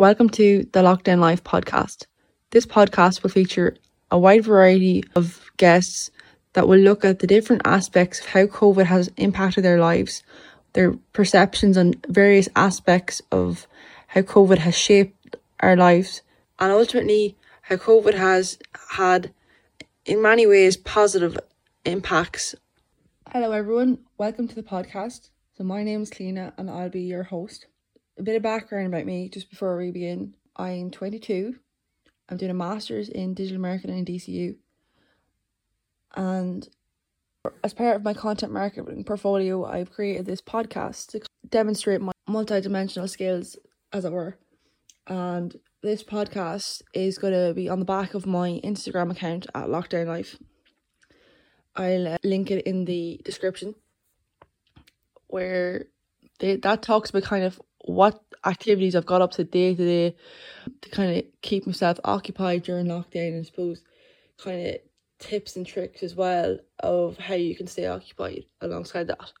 Welcome to the Lockdown Life podcast. This podcast will feature a wide variety of guests that will look at the different aspects of how COVID has impacted their lives, their perceptions on various aspects of how COVID has shaped our lives, and ultimately how COVID has had, in many ways, positive impacts. Hello, everyone. Welcome to the podcast. So, my name is Kleena and I'll be your host. A bit of background about me just before we begin. I'm 22. I'm doing a master's in digital marketing in DCU. And as part of my content marketing portfolio, I've created this podcast to demonstrate my multidimensional skills, as it were. And this podcast is going to be on the back of my Instagram account at Lockdown Life. I'll uh, link it in the description where they, that talks about kind of what activities I've got up to day to day to kind of keep myself occupied during lockdown and I suppose kind of tips and tricks as well of how you can stay occupied alongside that.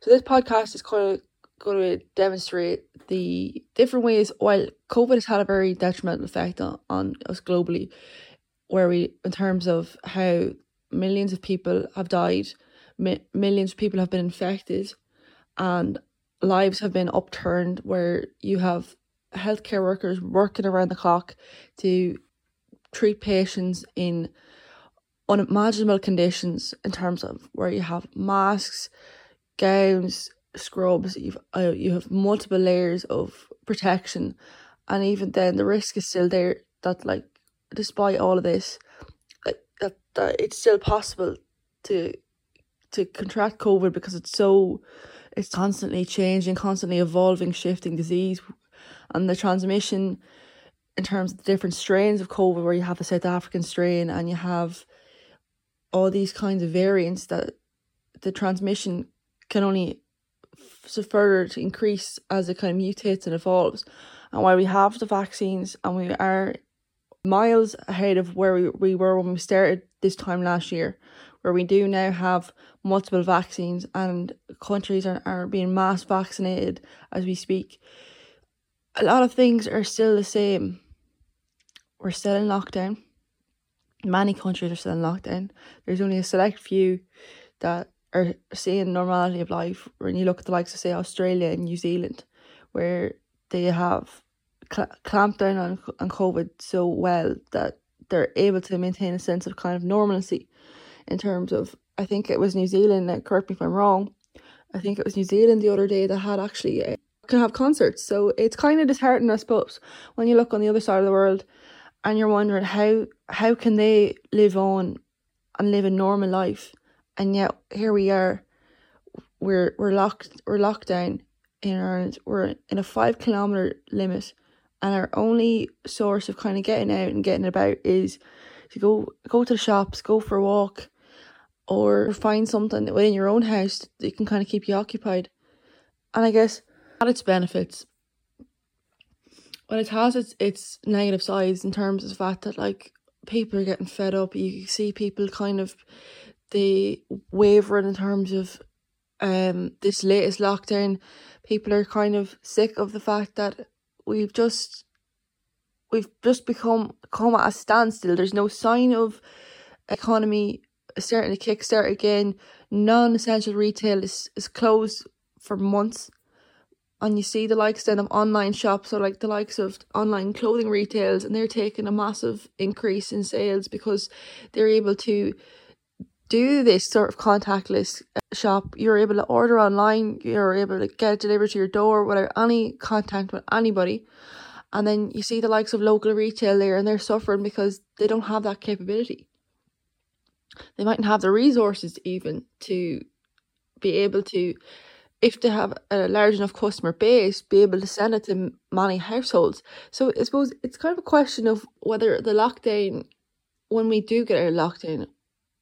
So this podcast is kind of going to demonstrate the different ways while COVID has had a very detrimental effect on, on us globally, where we in terms of how millions of people have died, mi- millions of people have been infected, and lives have been upturned where you have healthcare workers working around the clock to treat patients in unimaginable conditions in terms of where you have masks, gowns, scrubs, you've uh, you have multiple layers of protection, and even then the risk is still there that like despite all of this, that that, it's still possible to to contract COVID because it's so it's constantly changing, constantly evolving, shifting disease, and the transmission in terms of the different strains of COVID, where you have the South African strain and you have all these kinds of variants that the transmission can only further to increase as it kind of mutates and evolves. And while we have the vaccines and we are miles ahead of where we, we were when we started this time last year, where we do now have multiple vaccines and countries are, are being mass vaccinated as we speak. A lot of things are still the same. We're still in lockdown. Many countries are still in lockdown. There's only a select few that are seeing normality of life. When you look at the likes of, say, Australia and New Zealand, where they have cl- clamped down on, on COVID so well that they're able to maintain a sense of kind of normalcy in terms of I think it was New Zealand. Uh, correct me if I'm wrong. I think it was New Zealand the other day that had actually uh, can have concerts. So it's kind of disheartening, I suppose, when you look on the other side of the world, and you're wondering how how can they live on and live a normal life, and yet here we are, we're we're locked we're locked down in Ireland. We're in a five kilometer limit, and our only source of kind of getting out and getting about is to go go to the shops, go for a walk, or find something within your own house that can kind of keep you occupied. And I guess at its benefits, well, it has its its negative sides in terms of the fact that like people are getting fed up. You see people kind of they wavering in terms of um this latest lockdown. People are kind of sick of the fact that we've just we've just become come at a standstill. There's no sign of economy starting to kickstart again. Non essential retail is, is closed for months. And you see the likes then of online shops or like the likes of online clothing retails and they're taking a massive increase in sales because they're able to do this sort of contactless uh, shop. You're able to order online, you're able to get delivered to your door without any contact with anybody. And then you see the likes of local retail there and they're suffering because they don't have that capability they mightn't have the resources even to be able to if they have a large enough customer base be able to send it to many households. So i suppose it's kind of a question of whether the lockdown when we do get of lockdown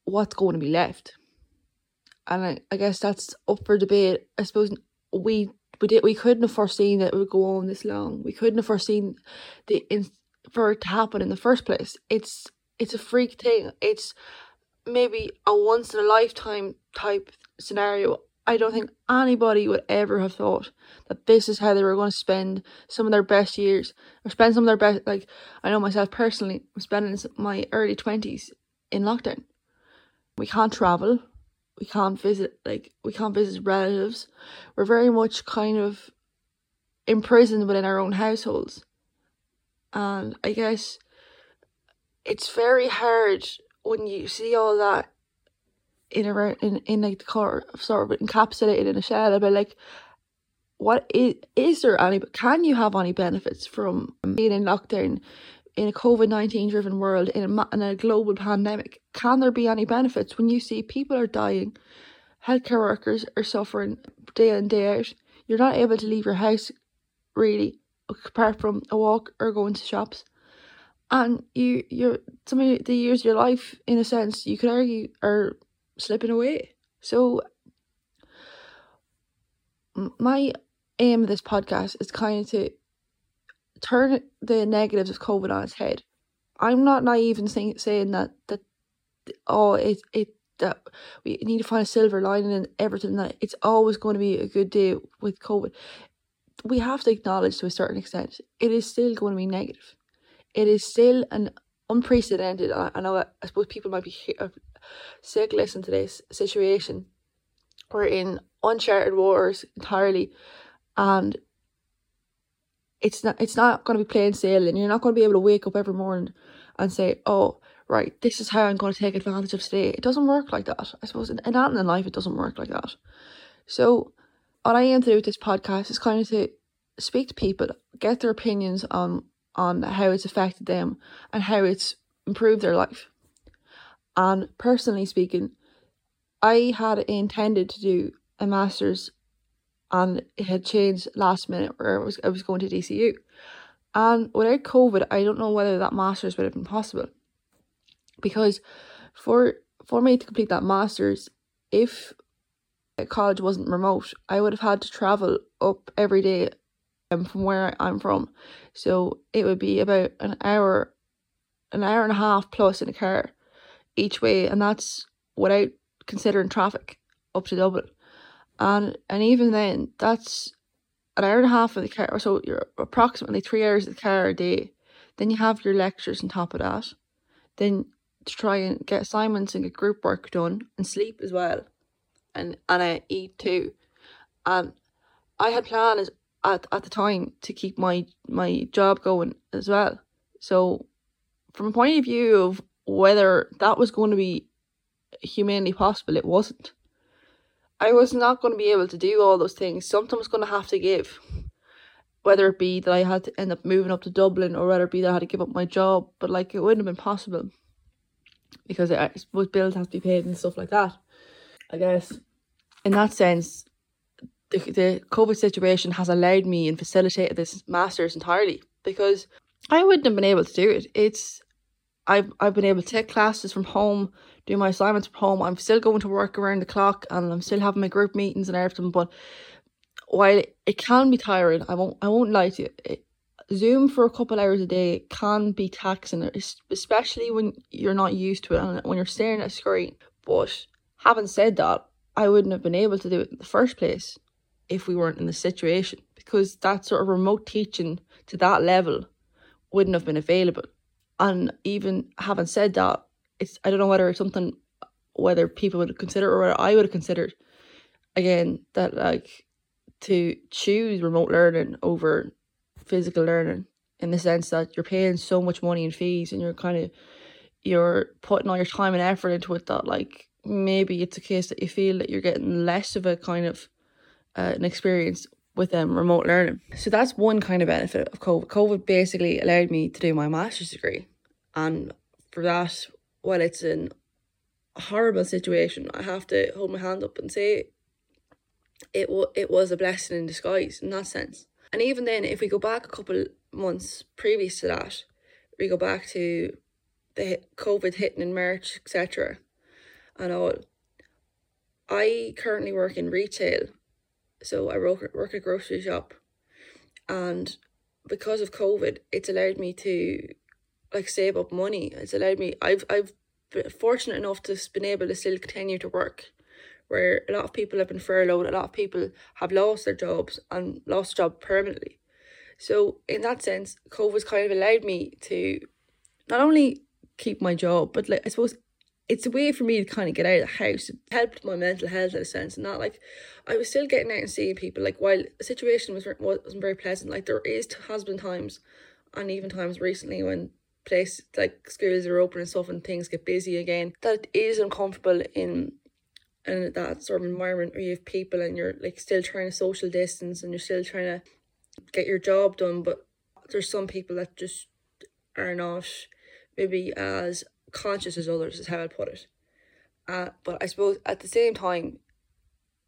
what's going to be left? And I, I guess that's up for debate. I suppose we we did we couldn't have foreseen that it would go on this long. We couldn't have foreseen the in, for it to happen in the first place. It's it's a freak thing. It's maybe a once in a lifetime type scenario. I don't think anybody would ever have thought that this is how they were going to spend some of their best years or spend some of their best. Like, I know myself personally, I'm spending my early 20s in lockdown. We can't travel, we can't visit, like, we can't visit relatives. We're very much kind of imprisoned within our own households. And I guess it's very hard when you see all that in a in in like the car sort of encapsulated in a shell but like what is is there any can you have any benefits from being in lockdown in a COVID-19 driven world in a, in a global pandemic? Can there be any benefits when you see people are dying healthcare workers are suffering day in day out you're not able to leave your house really apart from a walk or going to shops and you you're some of the years of your life in a sense you could argue are slipping away. So, my aim of this podcast is kind of to turn the negatives of COVID on its head. I'm not naive in saying, saying that that oh it it that we need to find a silver lining in everything that it's always going to be a good day with COVID. We have to acknowledge to a certain extent it is still going to be negative. It is still an unprecedented. I, I know I suppose people might be uh, sick listen to this situation. We're in uncharted waters entirely and it's not it's not going to be plain sailing. You're not going to be able to wake up every morning and say, "Oh, right, this is how I'm going to take advantage of today." It doesn't work like that. I suppose in, in that in life, it doesn't work like that. So, what I aim to do with this podcast is kind of to speak to people, get their opinions on on how it's affected them and how it's improved their life. And personally speaking, I had intended to do a master's and it had changed last minute where I was I was going to DCU. And without COVID, I don't know whether that master's would have been possible. Because for for me to complete that master's, if college wasn't remote, I would have had to travel up every day um, from where I'm from. So it would be about an hour an hour and a half plus in a car each way, and that's without considering traffic up to Dublin. And and even then, that's an hour and a half of the car, so you're approximately three hours of the car a day. Then you have your lectures on top of that. Then to try and get assignments and get group work done and sleep as well, and and I eat too. And I had plans at at the time to keep my my job going as well. So, from a point of view of whether that was going to be humanly possible, it wasn't. I was not going to be able to do all those things. Something was going to have to give. Whether it be that I had to end up moving up to Dublin or whether it be that I had to give up my job, but like it wouldn't have been possible because I suppose bills have to be paid and stuff like that. I guess in that sense, the, the COVID situation has allowed me and facilitated this master's entirely because I wouldn't have been able to do it. It's I've I've been able to take classes from home, do my assignments from home. I'm still going to work around the clock and I'm still having my group meetings and everything. But while it can be tiring, I won't I won't lie to you. It, Zoom for a couple hours a day can be taxing, especially when you're not used to it and when you're staring at a screen. But having said that, I wouldn't have been able to do it in the first place if we weren't in the situation because that sort of remote teaching to that level wouldn't have been available. And even having said that, it's I don't know whether it's something whether people would consider or whether I would have considered again that like to choose remote learning over physical learning in the sense that you're paying so much money in fees and you're kind of you're putting all your time and effort into it that like maybe it's a case that you feel that you're getting less of a kind of uh, an experience with um, remote learning. So that's one kind of benefit of COVID. COVID basically allowed me to do my master's degree and for that, while it's an horrible situation, I have to hold my hand up and say it w- it was a blessing in disguise in that sense. And even then, if we go back a couple months previous to that, we go back to the COVID hitting in March, etc. and all. I currently work in retail, so I work work at a grocery shop, and because of COVID, it's allowed me to like save up money. It's allowed me. I've I've been fortunate enough to been able to still continue to work where a lot of people have been furloughed, a lot of people have lost their jobs and lost job permanently. So in that sense, COVID's kind of allowed me to not only keep my job, but like I suppose it's a way for me to kind of get out of the house. It helped my mental health in a sense, and not like I was still getting out and seeing people. Like while the situation was wasn't very pleasant, like there is has been times, and even times recently when places like schools are open and stuff and things get busy again, that is uncomfortable in and that sort of environment where you have people and you're like still trying to social distance and you're still trying to get your job done but there's some people that just are not maybe as conscious as others is how I'd put it uh, but I suppose at the same time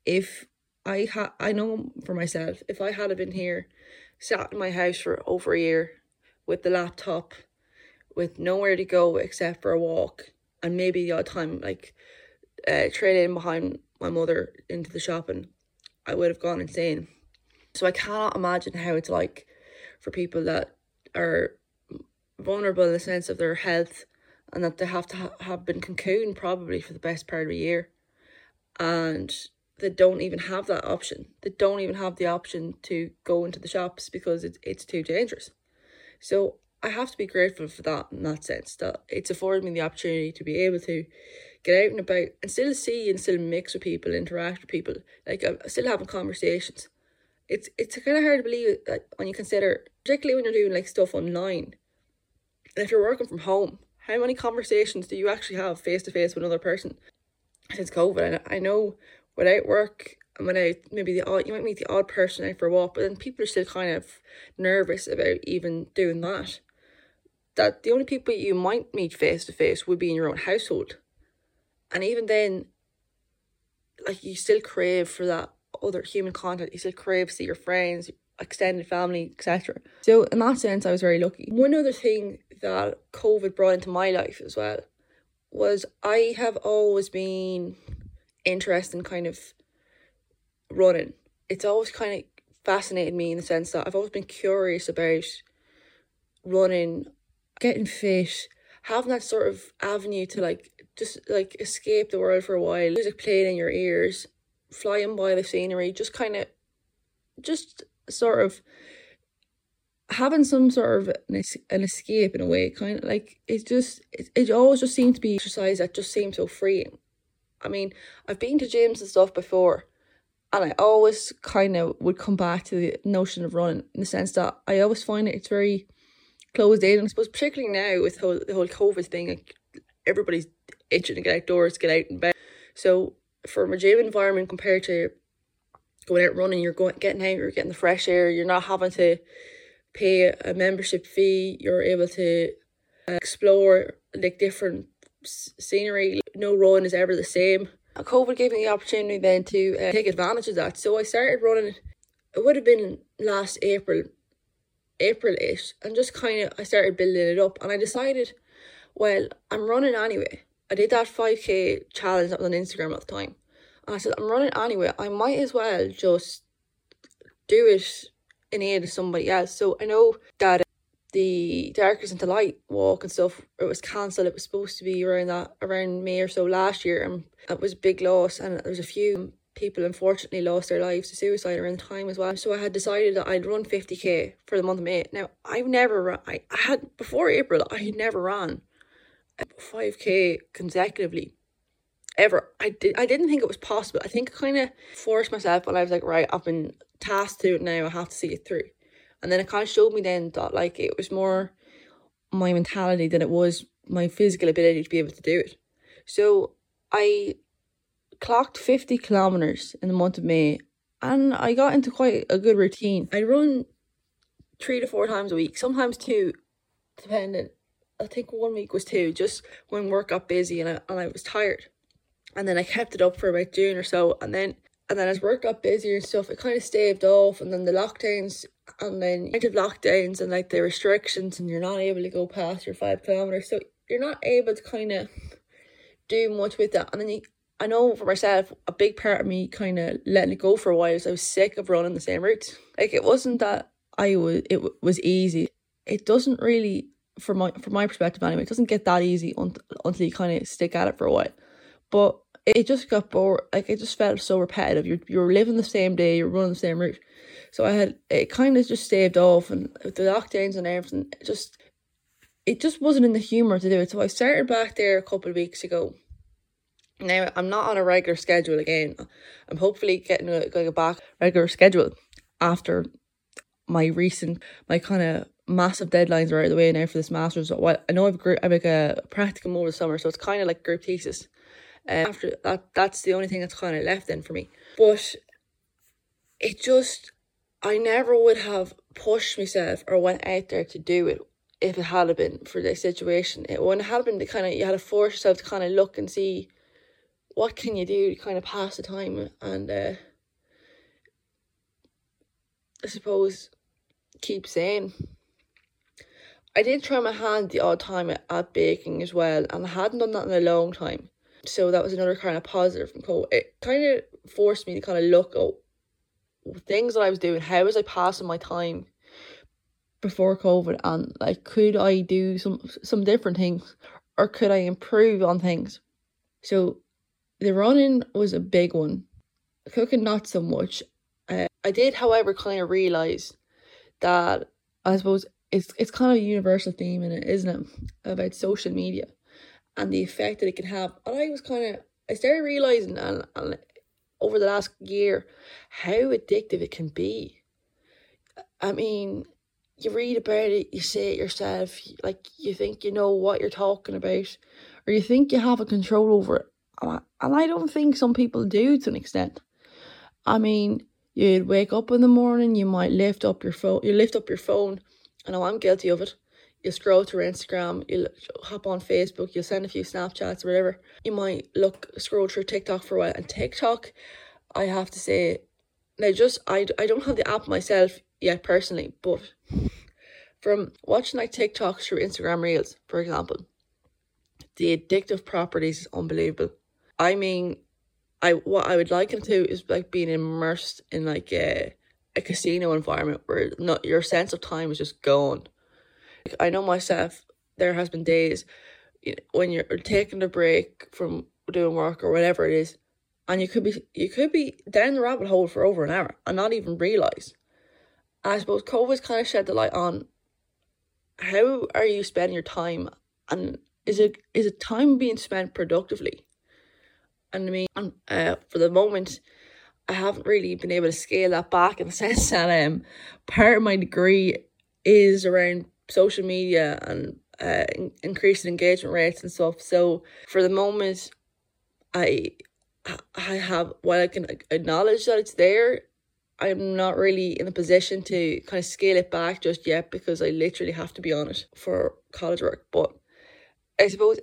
if I had I know for myself if I had been here sat in my house for over a year with the laptop with nowhere to go except for a walk and maybe the odd time like uh, trade behind my mother into the shopping, I would have gone insane. So I cannot imagine how it's like for people that are vulnerable in the sense of their health and that they have to ha- have been cocooned probably for the best part of a year and they don't even have that option. They don't even have the option to go into the shops because it's, it's too dangerous. So I have to be grateful for that in that sense that it's afforded me the opportunity to be able to get out and about and still see and still mix with people, interact with people. Like I'm still having conversations. It's it's kind of hard to believe that when you consider, particularly when you're doing like stuff online. If you're working from home, how many conversations do you actually have face to face with another person since COVID? I know without work and when I maybe the odd you might meet the odd person out for a walk, but then people are still kind of nervous about even doing that. That the only people you might meet face to face would be in your own household. And even then, like you still crave for that other human contact. You still crave to see your friends, extended family, etc. So in that sense, I was very lucky. One other thing that COVID brought into my life as well was I have always been interested in kind of running. It's always kind of fascinated me in the sense that I've always been curious about running, getting fit, having that sort of avenue to like just like escape the world for a while, music playing in your ears, flying by the scenery, just kind of, just sort of having some sort of an, an escape in a way, kind of like it just, it, it always just seemed to be exercise that just seemed so freeing. I mean, I've been to gyms and stuff before, and I always kind of would come back to the notion of running in the sense that I always find it it's very closed in. And I suppose particularly now with whole, the whole COVID thing, like everybody's itching to get outdoors, get out and about. So from a gym environment compared to going out running, you're going getting out, you're getting the fresh air, you're not having to pay a membership fee, you're able to uh, explore like different scenery. No run is ever the same. COVID gave me the opportunity then to uh, take advantage of that. So I started running. It would have been last April, April ish, and just kind of I started building it up. And I decided, well, I'm running anyway. I did that 5k challenge that was on Instagram at the time. And I said, I'm running anyway. I might as well just do it in aid of somebody else. So I know that uh, the Darkness into Light walk and stuff, it was cancelled. It was supposed to be around that, around May or so last year. And it was a big loss. And there was a few people unfortunately lost their lives to suicide around the time as well. So I had decided that I'd run 50k for the month of May. Now, I've never run, I, I had, before April, I had never ran 5k consecutively ever. I did I didn't think it was possible. I think I kind of forced myself but I was like, right, I've been tasked to it now, I have to see it through. And then it kind of showed me then that like it was more my mentality than it was my physical ability to be able to do it. So I clocked 50 kilometers in the month of May and I got into quite a good routine. I run three to four times a week, sometimes two, depending I think one week was two, just when work got busy and I, and I was tired. And then I kept it up for about June or so. And then and then as work got busier and stuff, it kind of staved off. And then the lockdowns and then kind of lockdowns and like the restrictions and you're not able to go past your five kilometers. So you're not able to kind of do much with that. And then you, I know for myself, a big part of me kind of letting it go for a while is I was sick of running the same routes. Like it wasn't that I was, it was easy. It doesn't really from my from my perspective anyway, it doesn't get that easy un- until you kind of stick at it for a while. But it just got bored. Like it just felt so repetitive. You're you're living the same day, you're running the same route. So I had it kind of just staved off, and the lockdowns and everything, it just it just wasn't in the humor to do it. So I started back there a couple of weeks ago. Now I'm not on a regular schedule again. I'm hopefully getting a, back regular schedule after my recent my kind of massive deadlines are out of the way now for this master's. Well, I know I've group, I've like a practicum over the summer, so it's kind of like group thesis. Uh, after that, that's the only thing that's kind of left then for me. But it just, I never would have pushed myself or went out there to do it if it had been for the situation. It wouldn't have been the kind of you had to force yourself to kind of look and see what can you do to kind of pass the time and uh, I suppose keep saying I did try my hand the odd time at baking as well, and I hadn't done that in a long time. So that was another kind of positive from COVID. It kind of forced me to kind of look at things that I was doing. How was I passing my time before COVID, and like, could I do some some different things, or could I improve on things? So, the running was a big one. Cooking not so much. Uh, I did, however, kind of realize that I suppose it's it's kind of a universal theme in it, isn't it? About social media and the effect that it can have. And I was kind of I started realizing and, and over the last year how addictive it can be. I mean, you read about it, you say it yourself, like you think you know what you're talking about, or you think you have a control over it. And I don't think some people do to an extent. I mean, you'd wake up in the morning, you might lift up your phone, you lift up your phone I know oh, I'm guilty of it. You scroll through Instagram, you hop on Facebook, you'll send a few Snapchats or whatever. You might look, scroll through TikTok for a while. And TikTok, I have to say, now just, I, I don't have the app myself yet personally, but from watching like TikTok through Instagram Reels, for example, the addictive properties is unbelievable. I mean, I what I would liken to is like being immersed in like a a casino environment where not your sense of time is just gone. I know myself. There has been days when you're taking a break from doing work or whatever it is, and you could be you could be down the rabbit hole for over an hour and not even realize. I suppose COVID's kind of shed the light on how are you spending your time, and is it is it time being spent productively? And I mean, uh, for the moment, I haven't really been able to scale that back in the sense that um part of my degree is around social media and uh, in- increasing engagement rates and stuff. So for the moment, I I have while I can acknowledge that it's there, I'm not really in a position to kind of scale it back just yet because I literally have to be on it for college work. But I suppose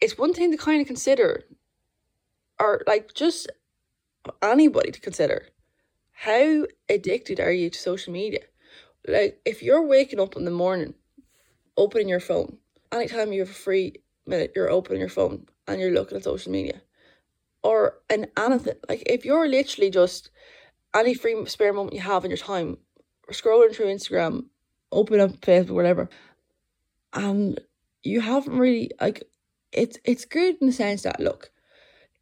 it's one thing to kind of consider, or like just anybody to consider. How addicted are you to social media? Like, if you're waking up in the morning, opening your phone, anytime you have a free minute, you're opening your phone and you're looking at social media. Or in anything. Like, if you're literally just any free spare moment you have in your time, scrolling through Instagram, open up Facebook, whatever, and you haven't really, like, it's it's good in the sense that, look,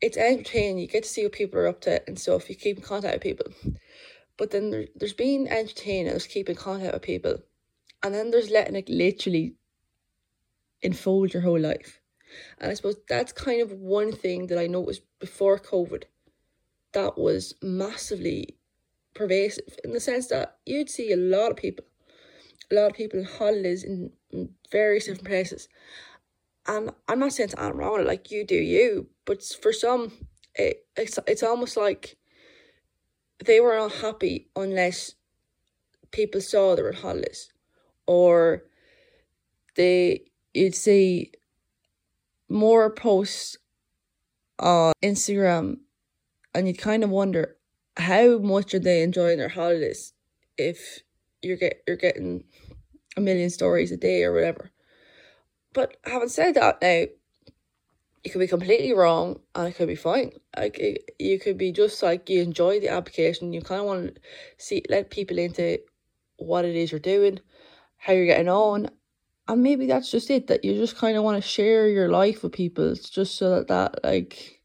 it's entertaining. You get to see what people are up to and stuff. You keep in contact with people. But then there, there's being entertaining, there's keeping contact with people. And then there's letting it literally unfold your whole life. And I suppose that's kind of one thing that I noticed before COVID that was massively pervasive in the sense that you'd see a lot of people, a lot of people in holidays in, in various different places. And I'm not saying it's wrong like you do you, but for some, it, it's, it's almost like they were not happy unless people saw they were on holidays. Or they, you'd see more posts on Instagram and you'd kind of wonder how much are they enjoying their holidays if you're get you're getting a million stories a day or whatever. But having said that, now you could be completely wrong and it could be fine. Like it, you could be just like you enjoy the application, you kind of want to see let people into what it is you're doing, how you're getting on, and maybe that's just it. That you just kind of want to share your life with people. It's just so that that like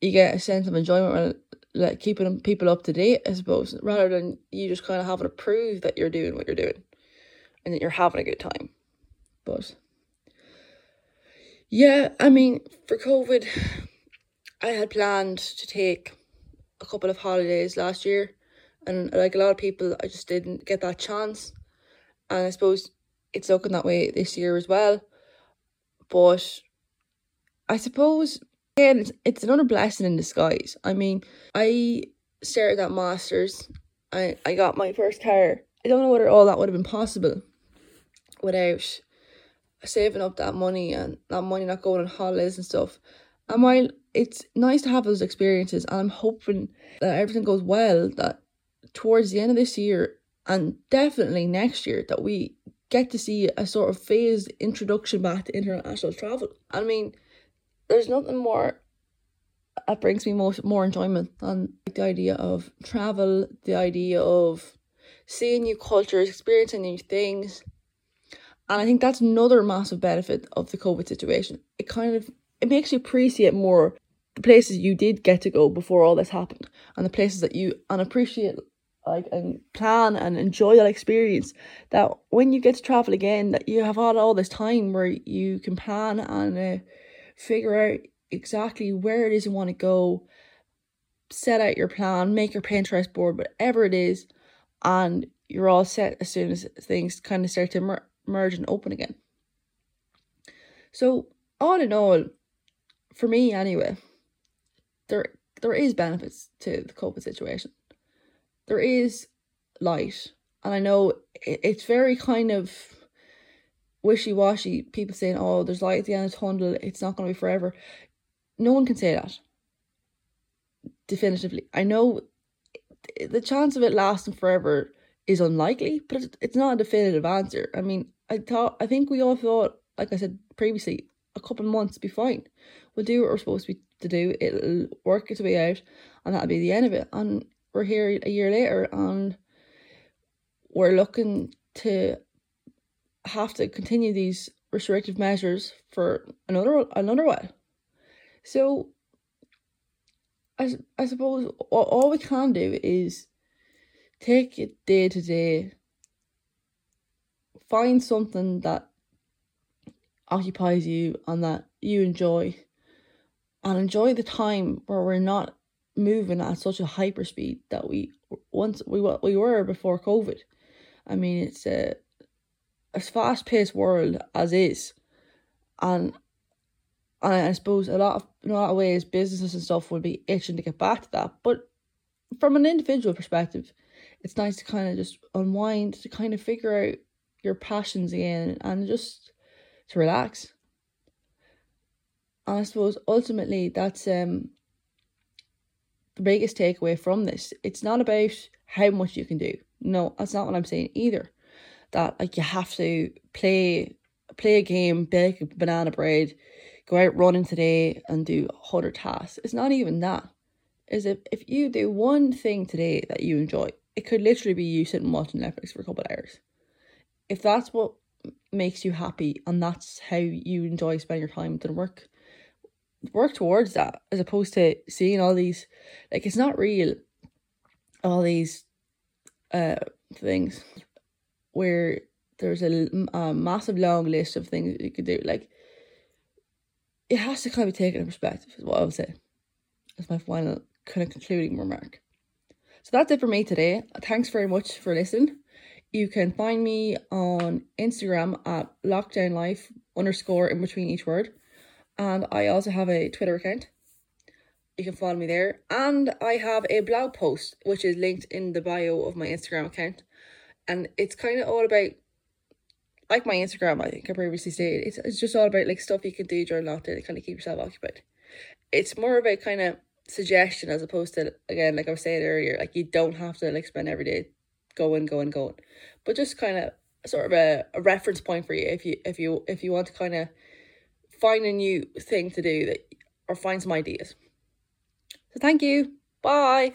you get a sense of enjoyment like keeping people up to date, I suppose, rather than you just kind of having to prove that you're doing what you're doing and that you're having a good time. But yeah, I mean, for COVID, I had planned to take a couple of holidays last year, and like a lot of people, I just didn't get that chance. And I suppose it's looking that way this year as well. But I suppose again, it's, it's another blessing in disguise. I mean, I started that masters. I I got my first car. I don't know whether all that would have been possible without saving up that money and that money not going on holidays and stuff. And while it's nice to have those experiences, and I'm hoping that everything goes well, that towards the end of this year and definitely next year, that we get to see a sort of phased introduction back to international travel. I mean, there's nothing more that brings me most more enjoyment than the idea of travel, the idea of seeing new cultures, experiencing new things. And I think that's another massive benefit of the COVID situation. It kind of it makes you appreciate more the places you did get to go before all this happened and the places that you and appreciate like and plan and enjoy that experience that when you get to travel again that you have had all this time where you can plan and uh, figure out exactly where it is you want to go set out your plan make your pinterest board whatever it is and you're all set as soon as things kind of start to merge and open again so all in all for me anyway there there is benefits to the covid situation there is light. And I know it's very kind of wishy washy. People saying, oh, there's light at the end of the tunnel, it's not going to be forever. No one can say that definitively. I know the chance of it lasting forever is unlikely, but it's not a definitive answer. I mean, I thought, I think we all thought, like I said previously, a couple of months be fine. We'll do what we're supposed to be to do. It'll work its way out, and that'll be the end of it. And we're here a year later and we're looking to have to continue these restrictive measures for another another while. So I, I suppose all, all we can do is take it day to day, find something that occupies you and that you enjoy, and enjoy the time where we're not moving at such a hyper speed that we once we what we were before COVID. I mean, it's a a fast paced world as is, and and I suppose a lot of in a lot of ways businesses and stuff would be itching to get back to that. But from an individual perspective, it's nice to kind of just unwind, to kind of figure out your passions again, and just to relax. And I suppose ultimately that's um the biggest takeaway from this. It's not about how much you can do. No, that's not what I'm saying either. That like you have to play play a game, bake a banana bread, go out running today and do hundred tasks. It's not even that. Is if if you do one thing today that you enjoy, it could literally be you sitting watching Netflix for a couple of hours. If that's what makes you happy and that's how you enjoy spending your time, then work work towards that as opposed to seeing all these like it's not real all these uh things where there's a, a massive long list of things you could do like it has to kind of be taken in perspective is what I would say. As my final kind of concluding remark. So that's it for me today. Thanks very much for listening you can find me on Instagram at lockdown life underscore in between each word and I also have a Twitter account. You can follow me there. And I have a blog post, which is linked in the bio of my Instagram account. And it's kind of all about, like my Instagram, I think I previously stated, it's, it's just all about like stuff you can do during lockdown to kind of keep yourself occupied. It's more about kind of suggestion as opposed to, again, like I was saying earlier, like you don't have to like spend every day going, going, going. But just kind of sort of a, a reference point for you if you if you if you want to kind of find a new thing to do that or find some ideas. So thank you. Bye.